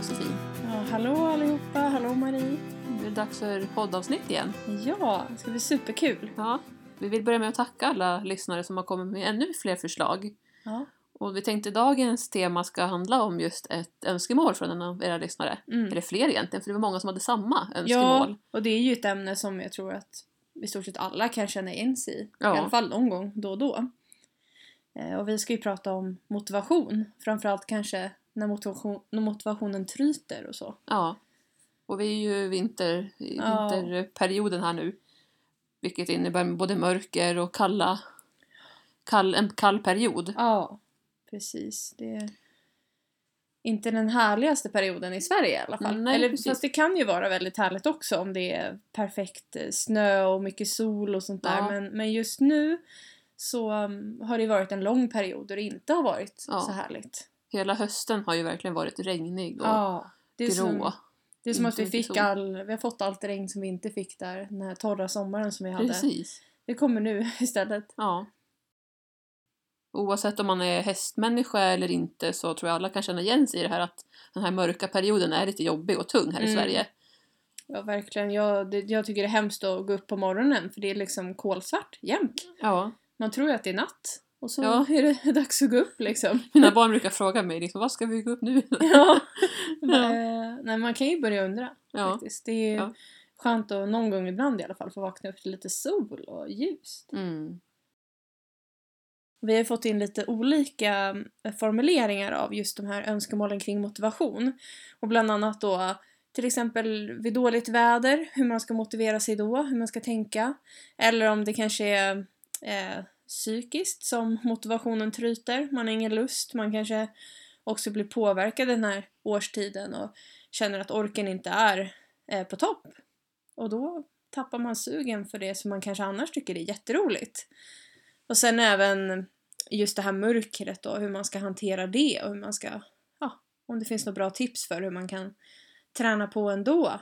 Josefin. Ja, hallå allihopa, hallå Marie. Nu är det dags för poddavsnitt igen. Ja, det ska bli superkul. Ja, vi vill börja med att tacka alla lyssnare som har kommit med ännu fler förslag. Ja. Och vi tänkte dagens tema ska handla om just ett önskemål från en av era lyssnare. Mm. Eller fler egentligen, för det var många som hade samma önskemål. ja, och det är ju ett ämne som jag tror att i stort sett alla kan känna igen sig i. Ja. I alla fall någon gång då och då. Eh, Och vi ska ju prata om motivation. Framförallt kanske när, motivation, när motivationen tryter och så. Ja. Och vi är ju vinter, vinterperioden här nu. Vilket innebär både mörker och kalla, kall, en kall period. Ja, precis. Det är inte den härligaste perioden i Sverige i alla fall. Nej, Eller, precis. fast det kan ju vara väldigt härligt också om det är perfekt eh, snö och mycket sol och sånt där. Ja. Men, men just nu så um, har det varit en lång period då det inte har varit Ja. så härligt. Hela hösten har ju verkligen varit regnig och Ja, det är grå. som, det är som Inte att vi fick all, vi har fått allt regn som vi inte fick där den här torra sommaren som vi hade. Precis. Det kommer nu istället. Ja. Oavsett om man är hästmänniska eller inte så tror jag alla kan känna igen sig i det här att den här mörka perioden är lite jobbig och tung här i Mm. Sverige. Ja, verkligen. Jag, det, jag tycker det är hemskt att gå upp på morgonen för det är liksom kolsvart jämt. Ja. Man tror ju att det är natt och så Ja. är det dags att gå upp liksom. Mina barn brukar fråga mig liksom, vad ska vi gå upp nu? ja. Ja. Eh, nej, man kan ju börja undra Ja. faktiskt. Det är Ja. skönt att någon gång ibland i alla fall få vakna upp till lite sol och ljust. Mm. Vi har fått in lite olika eh, formuleringar av just de här önskemålen kring motivation. Och bland annat då till exempel vid dåligt väder, hur man ska motivera sig då, hur man ska tänka. Eller om det kanske är eh, psykiskt som motivationen tryter, man har ingen lust, man kanske också blir påverkad den här årstiden och känner att orken inte är eh, på topp. Och då tappar man sugen för det som man kanske annars tycker är jätteroligt. Och sen även just det här mörkret då, hur man ska hantera det och hur man ska, ja, om det finns några bra tips för hur man kan träna på ändå.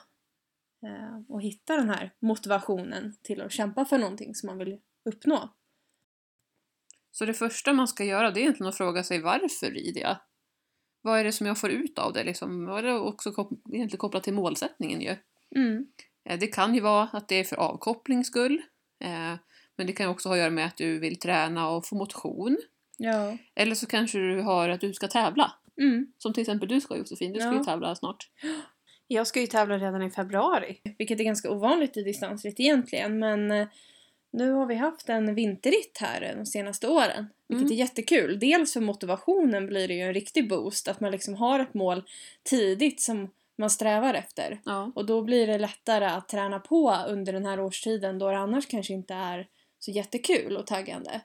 Eh, och hitta den här motivationen till att kämpa för någonting som man vill uppnå. Så det första man ska göra det är egentligen att fråga sig varför rider jag? Vad är det som jag får ut av det? Liksom? Vad är det också kop- egentligen kopplat till målsättningen ju? Mm. Eh, Det kan ju vara att det är för avkopplings skull. Eh, Men det kan också ha att göra med att du vill träna och få motion. Ja. Eller så kanske du har att du ska tävla. Mm. Som till exempel du ska Josefin, du ska Ja. ju tävla snart. Jag ska ju tävla redan i februari, vilket är ganska ovanligt i distansritt egentligen, men eh, nu har vi haft en vinterritt här de senaste åren, vilket Mm. är jättekul. Dels för motivationen blir det ju en riktig boost, att man liksom har ett mål tidigt som man strävar efter. Ja. Och då blir det lättare att träna på under den här årstiden då det annars kanske inte är så jättekul och taggande.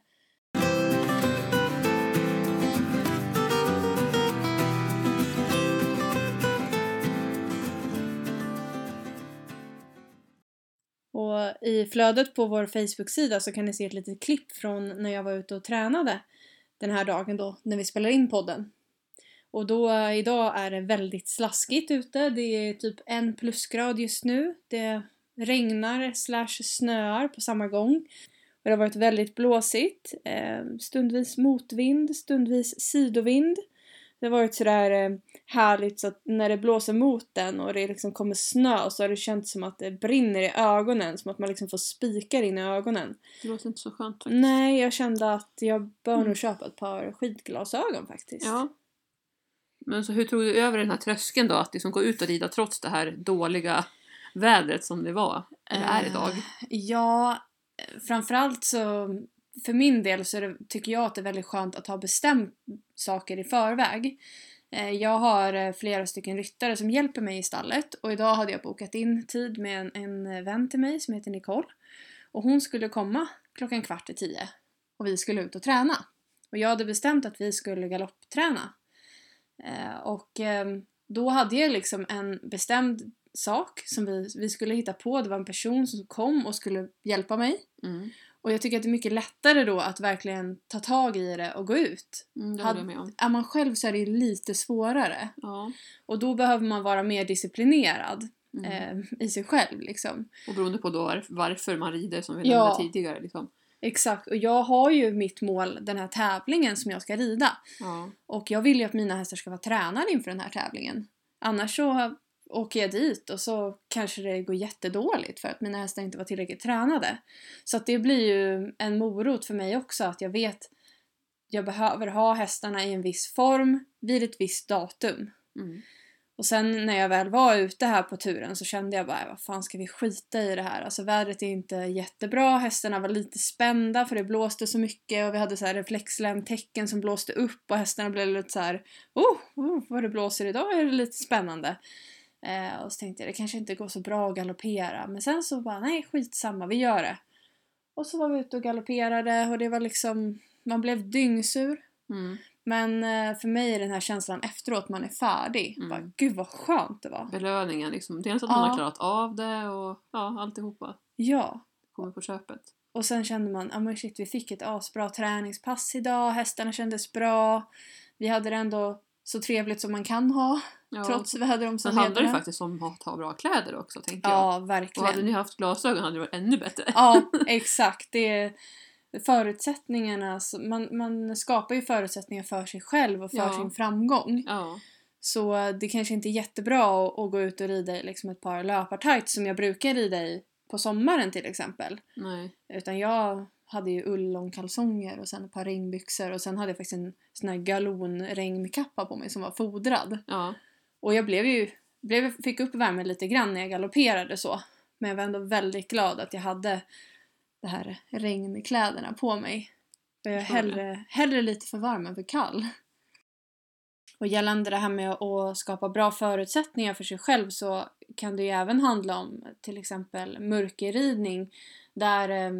Och i flödet på vår Facebook-sida så kan ni se ett litet klipp från när jag var ute och tränade den här dagen då, när vi spelar in podden. Och då, idag är det väldigt slaskigt ute. Det är typ en plusgrad just nu. Det regnar slash snöar på samma gång. Och det har varit väldigt blåsigt. Eh, stundvis motvind, stundvis sidovind. Det har varit sådär eh, härligt så att när det blåser mot den och det liksom kommer snö så har det känts som att det brinner i ögonen. Som att man liksom får spikar in i ögonen. Det låter inte så skönt faktiskt. Nej, jag kände att jag bör Mm. nog köpa ett par skidglasögon faktiskt. Ja. Men så hur tog du över den här tröskeln då? Att liksom gå ut och rida trots det här dåliga vädret som det var, eller är idag? Eh, Ja, eh, framförallt så för min del så är det, tycker jag att det är väldigt skönt att ha bestämt saker i förväg. Eh, jag har eh, flera stycken ryttare som hjälper mig i stallet och idag hade jag bokat in tid med en, en vän till mig som heter Nicole. Och hon skulle komma klockan kvart i tio och vi skulle ut och träna. Och jag hade bestämt att vi skulle galoppträna. Eh, och ehm, då hade jag liksom en bestämd sak som vi, vi skulle hitta på. Det var en person som kom och skulle hjälpa mig. Mm. Och jag tycker att det är mycket lättare då att verkligen ta tag i det och gå ut. Mm, det håller jag med om. Är man själv så är det lite svårare. Ja. Och då behöver man vara mer disciplinerad Mm. eh, i sig själv liksom. Och beroende på då var- varför man rider som vi Ja. nämnde tidigare. Liksom. Exakt, och jag har ju mitt mål, den här tävlingen som jag ska rida. Ja. Och jag vill ju att mina hästar ska vara tränade inför den här tävlingen. Annars så åker jag dit och så kanske det går jättedåligt för att mina hästar inte var tillräckligt tränade. Så att det blir ju en morot för mig också att jag vet jag behöver ha hästarna i en viss form vid ett visst datum. Mm. Och sen när jag väl var ute här på turen så kände jag bara vad fan ska vi skita i det här? Alltså vädret är inte jättebra, hästarna var lite spända för det blåste så mycket och vi hade så här reflexlämtecken som blåste upp och hästarna blev lite så här oh, oh vad det blåser idag är det lite spännande. Eh, och så tänkte jag det kanske inte går så bra att galoppera men sen så bara nej skitsamma vi gör det. Och så var vi ute och galopperade och det var liksom man blev dyngsur Mm. men eh, för mig är den här känslan efteråt man är färdig. Mm. Bara, Gud vad skönt det var. Belöningen liksom. Dels att Ja. man har klarat av det och ja, alltihopa Ja. kommer på köpet. Och sen kände man, ja men shit vi fick ett asbra träningspass idag, hästarna kändes bra. Vi hade det ändå så trevligt som man kan ha Ja. trots Sen handlar det väderomständigheterna. faktiskt om att ha bra kläder också tänker jag. Ja, Och hade verkligen. ni haft glasögon hade det varit ännu bättre. Ja, exakt. Det är förutsättningarna, man, man skapar ju förutsättningar för sig själv och för Ja. sin framgång. Ja. Så det kanske inte är jättebra att, att gå ut och rida i liksom ett par löpartights som jag brukar rida i på sommaren till exempel. Nej. Utan jag hade ju ullångkalsonger och sen ett par regnbyxor och sen hade jag faktiskt en sån här galonregnkappa på mig som var fodrad. Ja. Och jag blev ju, blev, fick upp värmen lite grann när jag galopperade så. Men jag var ändå väldigt glad att jag hade de här regnkläderna på mig. För jag är hellre, hellre lite för varm än för kall. Och gällande det här med att skapa bra förutsättningar för sig själv så kan det ju även handla om till exempel mörkerridning där eh,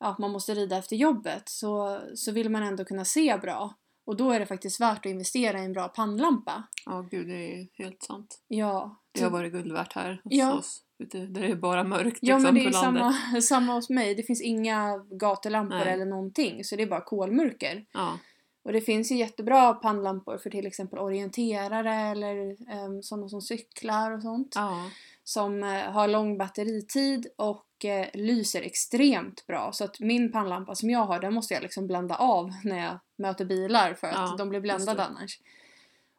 ja, man måste rida efter jobbet så, så vill man ändå kunna se bra. Och då är det faktiskt värt att investera i en bra pannlampa. Ja, gud det är helt sant. Ja, Det har varit guld värt här hos Ja. oss. Ute, där det är bara mörkt Ja liksom, men det är på samma, samma hos mig. Det finns inga gatulampor Nej. eller någonting så det är bara kolmörker. Ja. Och det finns ju jättebra pannlampor för till exempel orienterare eller um, sådana som cyklar och sånt. ja. Som eh, har lång batteritid och eh, lyser extremt bra. Så att min pannlampa som jag har den måste jag liksom blanda av när jag möter bilar för att Ja, de blir bländade annars.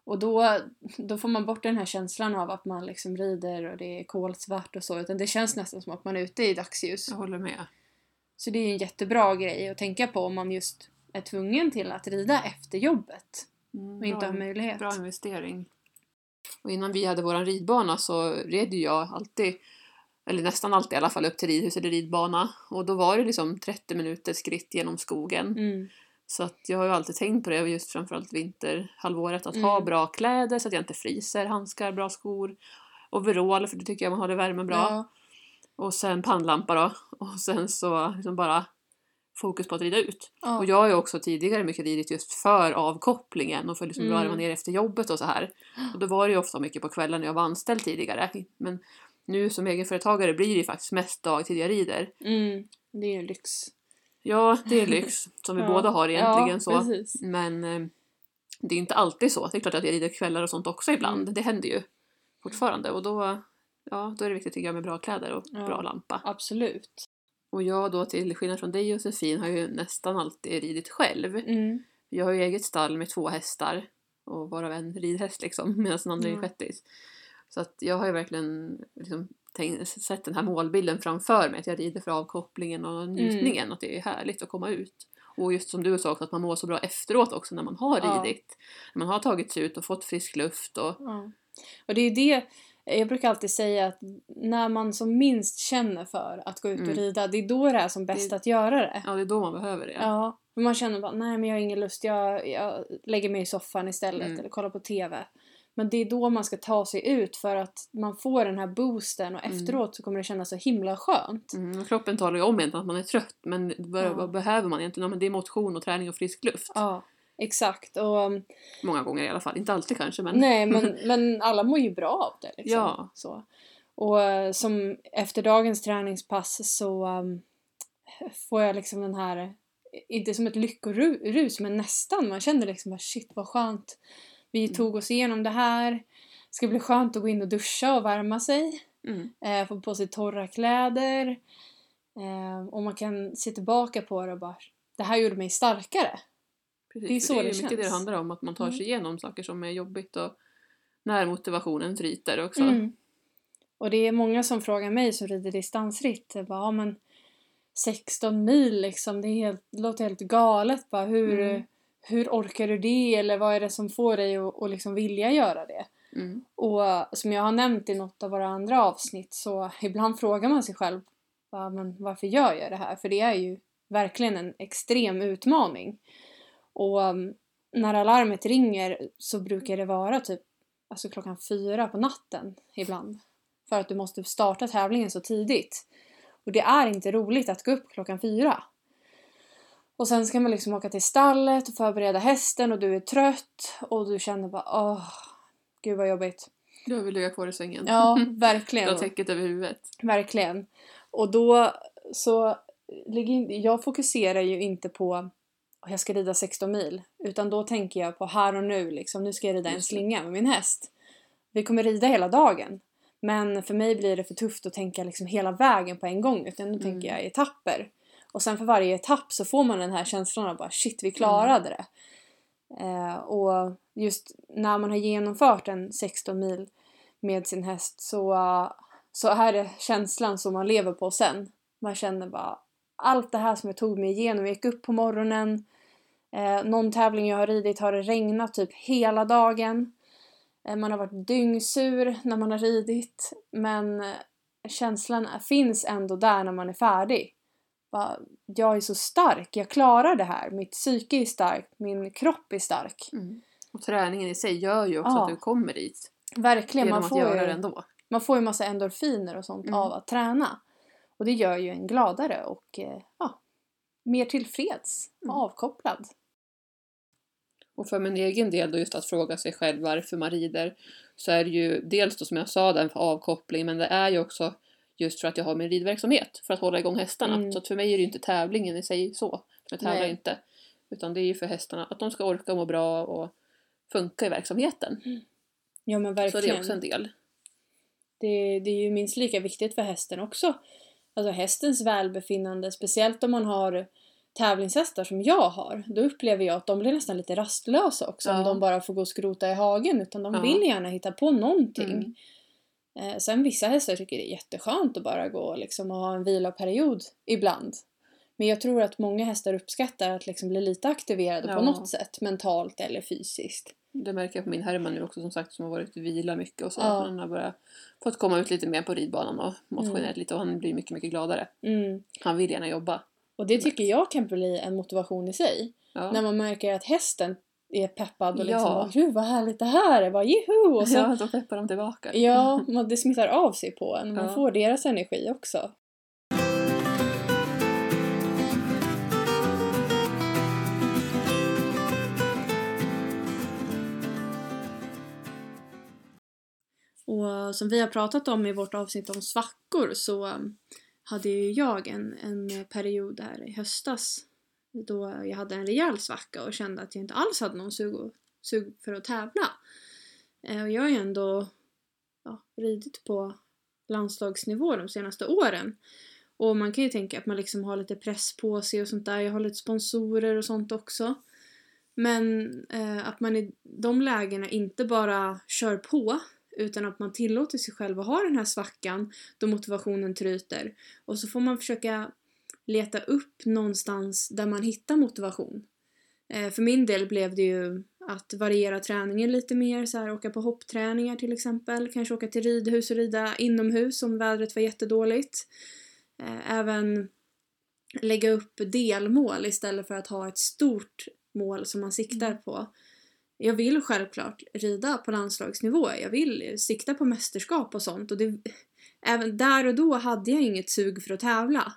Och då, då får man bort den här känslan av att man liksom rider och det är kolsvart och så. Utan det känns nästan som att man är ute i dagsljus. Jag håller med. Så det är en jättebra grej att tänka på om man just är tvungen till att rida efter jobbet Mm, och inte bra, har möjlighet. bra investering. Och innan vi hade våran ridbana så red ju jag alltid, eller nästan alltid i alla fall, upp till ridhus eller ridbana. Och då var det liksom 30 minuter skritt genom skogen. Mm. Så att jag har ju alltid tänkt på det, just framförallt vinterhalvåret, att Mm. ha bra kläder så att jag inte fryser, handskar, bra skor, overall för då tycker jag man håller värmen bra. Ja, Och sen pannlampa då. Och sen så liksom bara fokus på att rida ut. ja. Och jag har ju också tidigare mycket ridit just för avkopplingen och för liksom Mm. varva ner efter jobbet och så här. Och då var det ju ofta mycket på kvällen när jag var anställd tidigare. Men nu som egenföretagare blir det ju faktiskt mest dagtid jag rider. Mm. Det är ju lyx. Ja, det är lyx som vi Ja. båda har egentligen ja, så. Precis. Men eh, det är inte alltid så. Det är klart att jag rider kvällar och sånt också ibland. Mm. Det händer ju fortfarande. Och då, ja, då är det viktigt tycker jag med bra kläder och Ja. bra lampa. Absolut. Och jag då till skillnad från dig Josefin har ju nästan alltid ridit själv. Mm. Jag har ju eget stall med två hästar och varav en ridhäst liksom medan den andra är Mm. shettis. Så att jag har ju verkligen liksom sett den här målbilden framför mig att jag rider för avkopplingen och njutningen, att det är härligt att komma ut. Och just som du sa också att man mår så bra efteråt också när man har Ja. ridit. När man har tagit sig ut och fått frisk luft och Ja. Och det är det, jag brukar alltid säga att när man som minst känner för att gå ut och Mm. rida, det är då det är som bäst Det- att göra det. ja, det är då man behöver det. Ja, för man känner bara nej men jag har ingen lust, jag, jag lägger mig i soffan istället Mm. eller kollar på TV. Men det är då man ska ta sig ut för att man får den här boosten och Mm. efteråt så kommer det kännas så himla skönt. Mm, kroppen talar ju om egentligen att man är trött men vad, Ja. vad behöver man egentligen? Ja, men det är motion och träning och frisk luft. Ja, exakt. Och, um, Många gånger i alla fall, inte alltid kanske men nej men, men alla mår ju bra av det. Liksom. Ja. Så. Och eh, som efter dagens träningspass så um, får jag liksom den här, inte som ett lyckorus men nästan. Man känner liksom bara shit vad skönt. Vi Mm. tog oss igenom det här. Det ska bli skönt att gå in och duscha och värma sig. mm. Eh, få på sig torra kläder. Eh, och man kan se tillbaka på det och bara det här gjorde mig starkare. Precis, Det är så det är det ju mycket det känns. handlar om, att man tar Mm. sig igenom saker som är jobbigt och när motivationen tryter också. Mm. Och det är många som frågar mig som rider distansritt. Bara, ja, men 16 mil liksom, det, är helt, det låter helt galet. Bara, hur, Mm. Hur orkar du det? Eller vad är det som får dig att, att liksom vilja göra det? Mm. Och som jag har nämnt i något av våra andra avsnitt så ibland frågar man sig själv men varför gör jag det här? För det är ju verkligen en extrem utmaning. Och um, när alarmet ringer så brukar det vara typ alltså klockan fyra på natten ibland. För att du måste starta tävlingen så tidigt. Och det är inte roligt att gå upp klockan fyra. Och sen ska man liksom åka till stallet och förbereda hästen och du är trött och du känner bara åh, gud vad jobbigt. Då vill du ligga kvar i sängen. Ja, Du verkligen. har täcket över huvudet. Verkligen. Och då så jag fokuserar ju inte på att jag ska rida 16 mil. Utan då tänker jag på här och nu liksom. Nu ska jag rida en slinga med min häst. Vi kommer rida hela dagen. Men för mig blir det för tufft att tänka liksom hela vägen på en gång. Utan nu tänker jag etapper. Och sen för varje etapp så får man den här känslan av bara shit vi klarade det. Eh, och just när man har genomfört en 16 mil med sin häst så, så är det känslan som man lever på sen. Man känner bara allt det här som jag tog mig igenom. Jag gick upp på morgonen. Eh, någon tävling jag har ridit har det regnat typ hela dagen. Eh, man har varit dyngsur när man har ridit. Men eh, känslan finns ändå där när man är färdig. Bara, jag är så stark, jag klarar det här. Mitt psyke är starkt, min kropp är stark. Mm. Och träningen i sig gör ju också Ja. att du kommer dit. Verkligen, Genom man att får, göra ju, det ändå. man får ju massa endorfiner och sånt Mm. av att träna. Och det gör ju en gladare och eh, ja, mer tillfreds och Mm. avkopplad. Och för min egen del då just att fråga sig själv varför man rider så är det ju dels då som jag sa den för avkoppling men det är ju också just för att jag har min ridverksamhet för att hålla igång hästarna. Mm. Så för mig är det ju inte tävlingen i sig så. Jag tävlar Nej. inte. Utan det är ju för hästarna att de ska orka och må bra och funka i verksamheten. Ja men Så det verkligen. är också en del. Det, det är ju minst lika viktigt för hästen också. Alltså hästens välbefinnande, speciellt om man har tävlingshästar som jag har. Då upplever jag att de blir nästan lite rastlösa också om Ja. de bara får gå och skrota i hagen. Utan de Ja. vill gärna hitta på någonting. Mm. Eh, sen vissa hästar tycker det är jätteskönt att bara gå liksom, och ha en vilaperiod ibland. Men jag tror att många hästar uppskattar att liksom bli lite aktiverade Ja. på något sätt. Mentalt eller fysiskt. Det märker jag på min Herman nu också som sagt som har varit vila mycket och så. Ja. Han har börjat fått komma ut lite mer på ridbanan och motionerat Mm. lite och han blir mycket, mycket gladare. Mm. Han vill gärna jobba. Och det tycker jag kan bli en motivation i sig. Ja. När man märker att hästen är peppad och liksom Ja. Gud vad härligt det här är, bara juhu! Och så, ja, då peppar de tillbaka. ja, man, det smittar av sig på en. Man Ja. får deras energi också. Och som vi har pratat om i vårt avsnitt om svackor så hade ju jag en, en period där i höstas då jag hade en rejäl svacka och kände att jag inte alls hade någon sug, och- sug för att tävla. Eh, Och jag har ju ändå ja, ridit på landslagsnivå de senaste åren. Och man kan ju tänka att man liksom har lite press på sig och sånt där. Jag har lite sponsorer och sånt också. Men eh, att man i de lägena inte bara kör på utan att man tillåter sig själv att ha den här svackan då motivationen tryter. Och så får man försöka leta upp någonstans där man hittar motivation. Eh, för min del blev det ju att variera träningen lite mer, så här, åka på hoppträningar till exempel, kanske åka till ridhus och rida inomhus om vädret var jättedåligt. Eh, även lägga upp delmål istället för att ha ett stort mål som man siktar på. Jag vill självklart rida på landslagsnivå, jag vill sikta på mästerskap och sånt. Och det, även där och då hade jag inget sug för att tävla.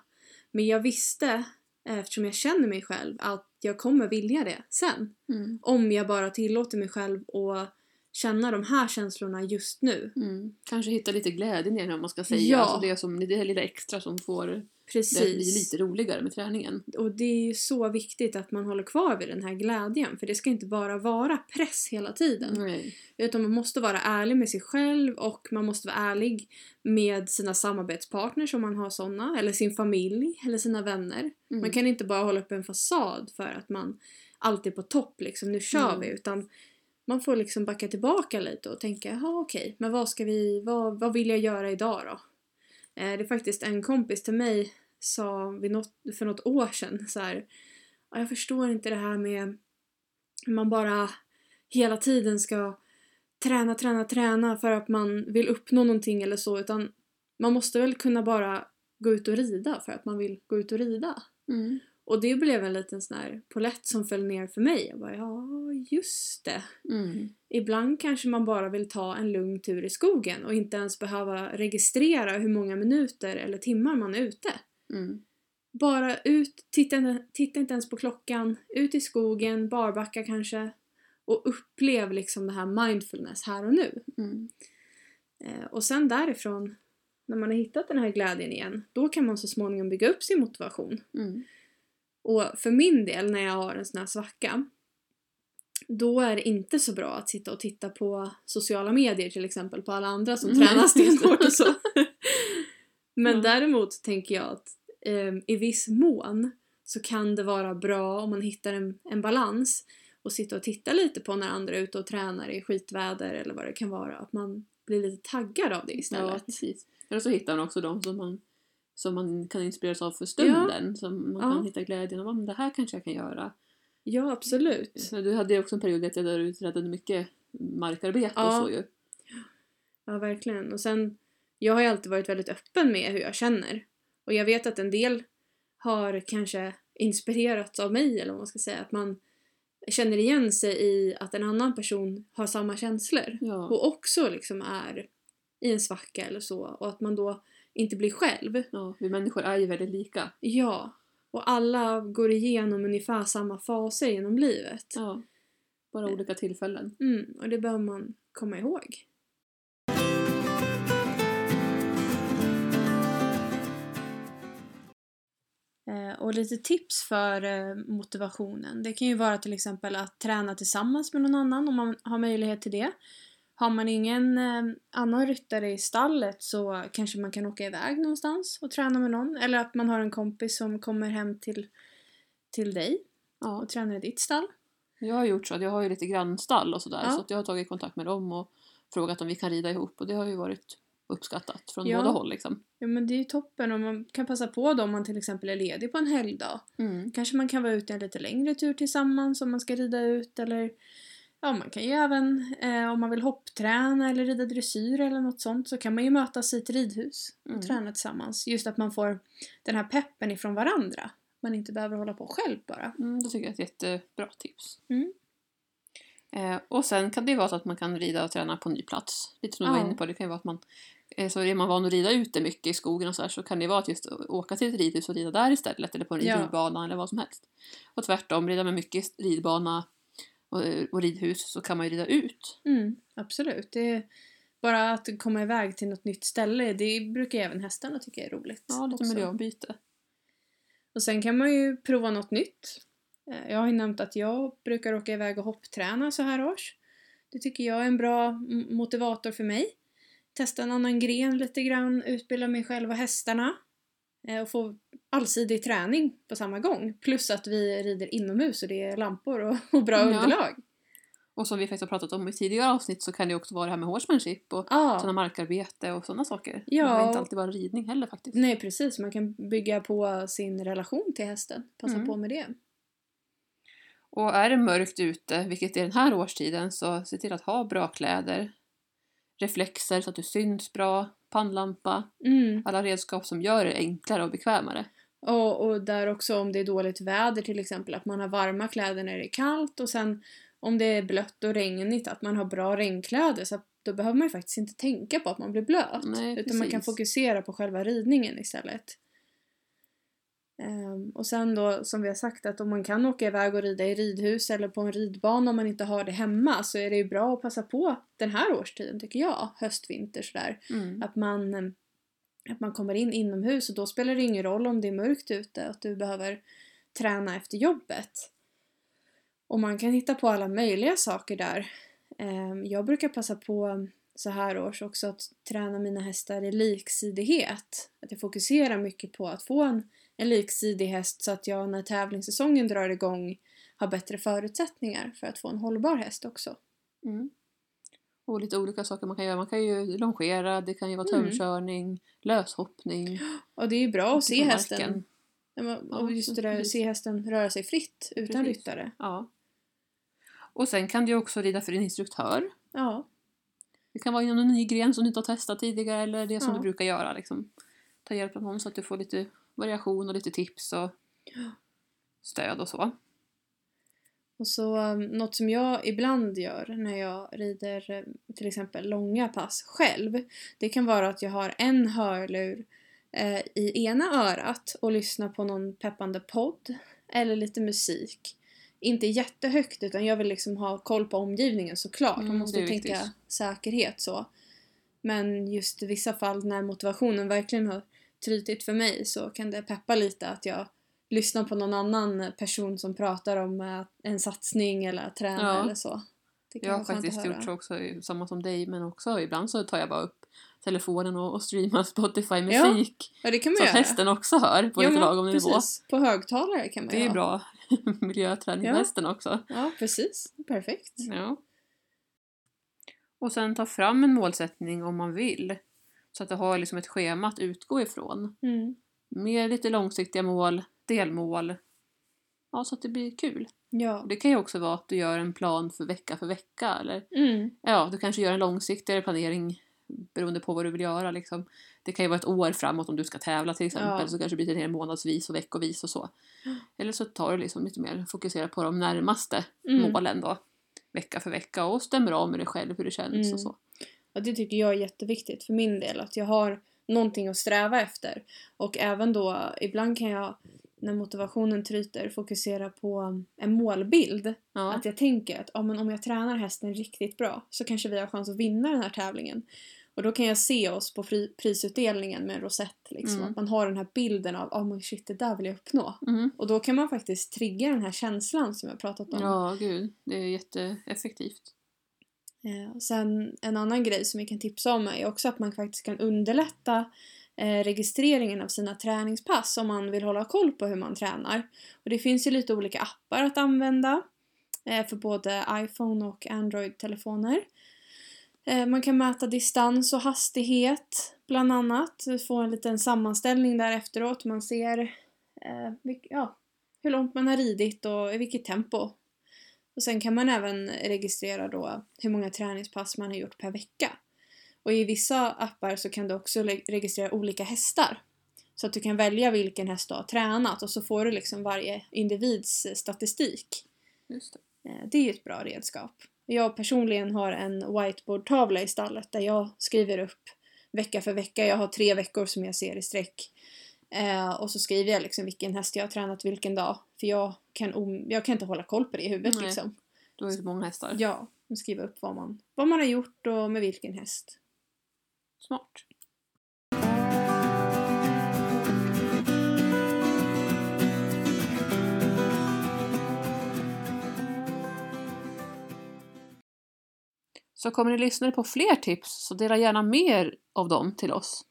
Men jag visste, eftersom jag känner mig själv, att jag kommer vilja det sen. Mm. Om jag bara tillåter mig själv att känna de här känslorna just nu. Mm. Kanske hitta lite glädjen i det om man ska säga. Ja. Alltså det, som, det här lilla extra som får det Precis. bli lite roligare med träningen. Och det är ju så viktigt att man håller kvar vid den här glädjen. För det ska inte bara vara press hela tiden. Nej. Utan man måste vara ärlig med sig själv och man måste vara ärlig med sina samarbetspartners om man har såna. Eller sin familj eller sina vänner. Mm. Man kan inte bara hålla upp en fasad för att man alltid är på topp liksom, nu kör Mm. vi. Utan man får liksom backa tillbaka lite och tänka, jaha okej, men vad ska vi, vad, vad vill jag göra idag då? Eh, det är faktiskt en kompis till mig sa vid något, för något år sedan så här, jag förstår inte det här med hur man bara hela tiden ska träna, träna, träna för att man vill uppnå någonting eller så utan man måste väl kunna bara gå ut och rida för att man vill gå ut och rida. Mm. Och det blev en liten sån här polett som föll ner för mig. Jag bara, ja just det. Mm. Ibland kanske man bara vill ta en lugn tur i skogen och inte ens behöva registrera hur många minuter eller timmar man är ute. Mm. Bara ut, titta, inte- titta inte ens på klockan, ut i skogen, barbacka kanske och upplev liksom det här mindfulness här och nu. Mm. Eh, och sen därifrån, när man har hittat den här glädjen igen, då kan man så småningom bygga upp sin motivation. Mm. Och för min del, när jag har en sån här svacka, då är det inte så bra att sitta och titta på sociala medier till exempel, på alla andra som Mm. tränar stenhårt och så. Men Ja. däremot tänker jag att eh, i viss mån så kan det vara bra om man hittar en, en balans och sitta och titta lite på när andra är ute och tränar i skitväder eller vad det kan vara. Att man blir lite taggad av det Ja, istället. precis. Eller så hittar man också de som man, som man kan inspireras av för stunden. Som man Ja. kan hitta glädjen av. "Ah, men Det här kanske jag kan göra. Ja, absolut. Du hade ju också en period där du uträttade mycket markarbete Ja. och så ju. Ja, verkligen. Och sen, jag har ju alltid varit väldigt öppen med hur jag känner. Och jag vet att en del har kanske inspirerats av mig, eller vad man ska säga. Att man känner igen sig i att en annan person har samma känslor. Ja. Och också liksom är i en svacka eller så. Och att man då inte blir själv. ja, vi människor är ju väldigt lika. Ja. Och alla går igenom ungefär samma faser genom livet. Ja. Bara olika tillfällen. Mm, och det behöver man komma ihåg. Eh, Och lite tips för eh, motivationen. Det kan ju vara till exempel att träna tillsammans med någon annan om man har möjlighet till det. Har man ingen eh, annan ryttare i stallet så kanske man kan åka iväg någonstans och träna med någon. Eller att man har en kompis som kommer hem till, till dig Ja. och tränar i ditt stall. Jag har gjort så att jag har ju lite grannstall och sådär. Ja. Så att jag har tagit kontakt med dem och frågat om vi kan rida ihop. Och det har ju varit uppskattat från Ja. båda håll liksom. Ja men det är ju toppen och man kan passa på då om man till exempel är ledig på en helgdag. Mm. Kanske man kan vara ute en lite längre tur tillsammans om man ska rida ut eller ja man kan ju även eh, om man vill hoppträna eller rida dressyr eller något sånt så kan man ju mötas i ett ridhus och Mm. träna tillsammans. Just att man får den här peppen ifrån varandra. Man inte behöver hålla på själv bara. Mm, det tycker jag är ett jättebra tips. Mm. Eh, och sen kan det ju vara så att man kan rida och träna på ny plats. Lite som du var inne på, det kan ju vara att man eh, så är man van att rida ute mycket i skogen och så här, så kan det vara att just åka till ett ridhus och rida där istället eller på en Ja. ridbana eller vad som helst. Och tvärtom, rida med mycket ridbana och, och ridhus så kan man ju rida ut. Mm, absolut. Det bara att komma iväg till något nytt ställe, det brukar även hästarna tycka är roligt. Ja, lite också. miljöombyte. Och sen kan man ju prova något nytt. Eh, Jag har ju nämnt att jag brukar åka iväg och hoppträna så här års. Det tycker jag är en bra motivator för mig. Testa en annan gren lite grann, utbilda mig själv och hästarna. Eh, Och få allsidig träning på samma gång. Plus att vi rider inomhus och det är lampor och, och bra Ja. underlag. Och som vi faktiskt har pratat om i tidigare avsnitt så kan det också vara det här med horsemanship och Ja, sådana markarbete och sådana saker. Ja. Det behöver inte alltid vara ridning heller faktiskt. nej precis. Man kan bygga på sin relation till hästen. Passa Mm. på med det. Och är det mörkt ute, vilket är den här årstiden, så se till att ha bra kläder. Reflexer så att du syns bra, pannlampa, Mm. alla redskap som gör det enklare och bekvämare. Och, och där också om det är dåligt väder till exempel, att man har varma kläder när det är kallt och sen om det är blött och regnigt, att man har bra regnkläder så då behöver man ju faktiskt inte tänka på att man blir blöt. Nej, utan man kan fokusera på själva ridningen istället. Ehm, och sen då som vi har sagt att om man kan åka iväg och rida i ridhus eller på en ridbana om man inte har det hemma så är det ju bra att passa på den här årstiden tycker jag, höst, vinter sådär. Mm. Att man, eh, att man kommer in inomhus och då spelar det ingen roll om det är mörkt ute att du behöver träna efter jobbet. Och man kan hitta på alla möjliga saker där. Ehm, Jag brukar passa på så här års också att träna mina hästar i liksidighet. Att jag fokuserar mycket på att få en, en liksidig häst så att jag när tävlingssäsongen drar igång har bättre förutsättningar för att få en hållbar häst också. Mm. Och lite olika saker man kan göra. Man kan ju longera, det kan ju vara Mm. tömkörning, löshoppning. Och det är ju bra att se hästen marken. Och just det där, precis. se hästen röra sig fritt utan Precis. ryttare. Ja. Och sen kan du också rida för din instruktör. Ja, Det kan vara inom en ny gren som du inte har testat tidigare eller det som Ja. du brukar göra. Liksom. Ta hjälp av någon så att du får lite variation och lite tips och stöd och så. och så um, något som jag ibland gör när jag rider eh, till exempel långa pass själv. Det kan vara att jag har en hörlur eh, i ena örat och lyssnar på någon peppande podd eller lite musik. Inte jättehögt utan jag vill liksom ha koll på omgivningen såklart. Man Mm, måste tänka viktigt. säkerhet så. Men just i vissa fall när motivationen verkligen har trytit för mig så kan det peppa lite att jag lyssnar på någon annan person som pratar om eh, en satsning eller att träna Ja. eller så. Jag har faktiskt att gjort så också, samma som dig, men också ibland så tar jag bara upp telefonen och, och streamar Spotify-musik. Ja, det kan man så att göra. hästen också hör på ja, lite lagom nivå. precis. På högtalare kan man Det är ha. bra miljöträning för Ja. hästen också. Ja, precis. Perfekt. Ja. Och sen ta fram en målsättning om man vill. Så att du har liksom ett schema att utgå ifrån. Mm. Med lite långsiktiga mål, delmål. Ja, så att det blir kul. Ja. Det kan ju också vara att du gör en plan för vecka för vecka. Eller Mm. ja, du kanske gör en långsiktigare planering beroende på vad du vill göra. Liksom. Det kan ju vara ett år framåt om du ska tävla till exempel. Ja. Så kanske det blir det månadsvis och veckovis och så. Eller så tar du liksom lite mer, fokuserar på de närmaste Mm. målen då. Vecka för vecka och stämmer av med dig själv hur det känns Mm. och så. Och det tycker jag är jätteviktigt för min del, att jag har någonting att sträva efter. Och även då, ibland kan jag, när motivationen tryter, fokusera på en målbild. Ja. Att jag tänker att ja, men om jag tränar hästen riktigt bra så kanske vi har chans att vinna den här tävlingen. Och då kan jag se oss på fri, prisutdelningen med en rosett. Liksom. Mm. Att man har den här bilden av oh, men shit, det där vill jag uppnå. Mhm. Och då kan man faktiskt trigga den här känslan som jag pratat om. ja, gud. Det är jätteeffektivt. Eh, sen en annan grej som vi kan tipsa om är också att man faktiskt kan underlätta eh, registreringen av sina träningspass om man vill hålla koll på hur man tränar. Och det finns ju lite olika appar att använda eh, för både iPhone och Android-telefoner. Eh, man kan mäta distans och hastighet bland annat. Få en liten sammanställning där efteråt. Man ser eh, vilk- ja, hur långt man har ridit och i vilket tempo och sen kan man även registrera då hur många träningspass man har gjort per vecka. Och i vissa appar så kan du också registrera olika hästar. Så att du kan välja vilken häst du har tränat och så får du liksom varje individs eh, statistik. Just det. Eh, Det är ju ett bra redskap. Jag personligen har en whiteboardtavla i stallet där jag skriver upp vecka för vecka. Jag har tre veckor som jag ser i sträck. Eh, och så skriver jag liksom vilken häst jag har tränat vilken dag. För jag kan, jag kan inte hålla koll på det i huvudet Nej. liksom. Du har ju så många hästar. Ja, skriva upp vad man, vad man har gjort och med vilken häst. Smart. Så kommer ni lyssnare på fler tips så dela gärna mer av dem till oss.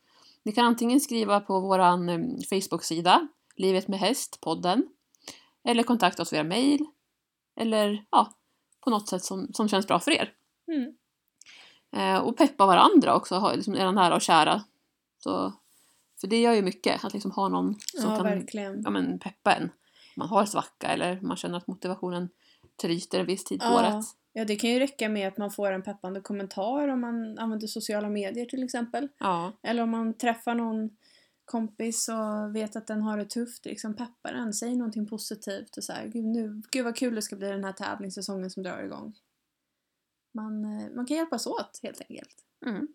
Ni kan antingen skriva på vår Facebook-sida, Livet med häst, podden, eller kontakta oss via mail, eller ja, på något sätt som, som känns bra för er. Mm. Eh, och peppa varandra också, liksom era nära och kära. Så, för det gör ju mycket, att liksom ha någon som Ja, kan verkligen. ja, men, peppa en. Man har svacka eller man känner att motivationen tryter en viss tid på Ja. året. Ja, det kan ju räcka med att man får en peppande kommentar om man använder sociala medier till exempel. Ja, Eller om man träffar någon kompis och vet att den har det tufft, liksom peppa den, säg någonting positivt och så här, gud, nu, gud vad kul det ska bli den här tävlingssäsongen som drar igång. Man, eh, man kan hjälpas åt helt enkelt. mm.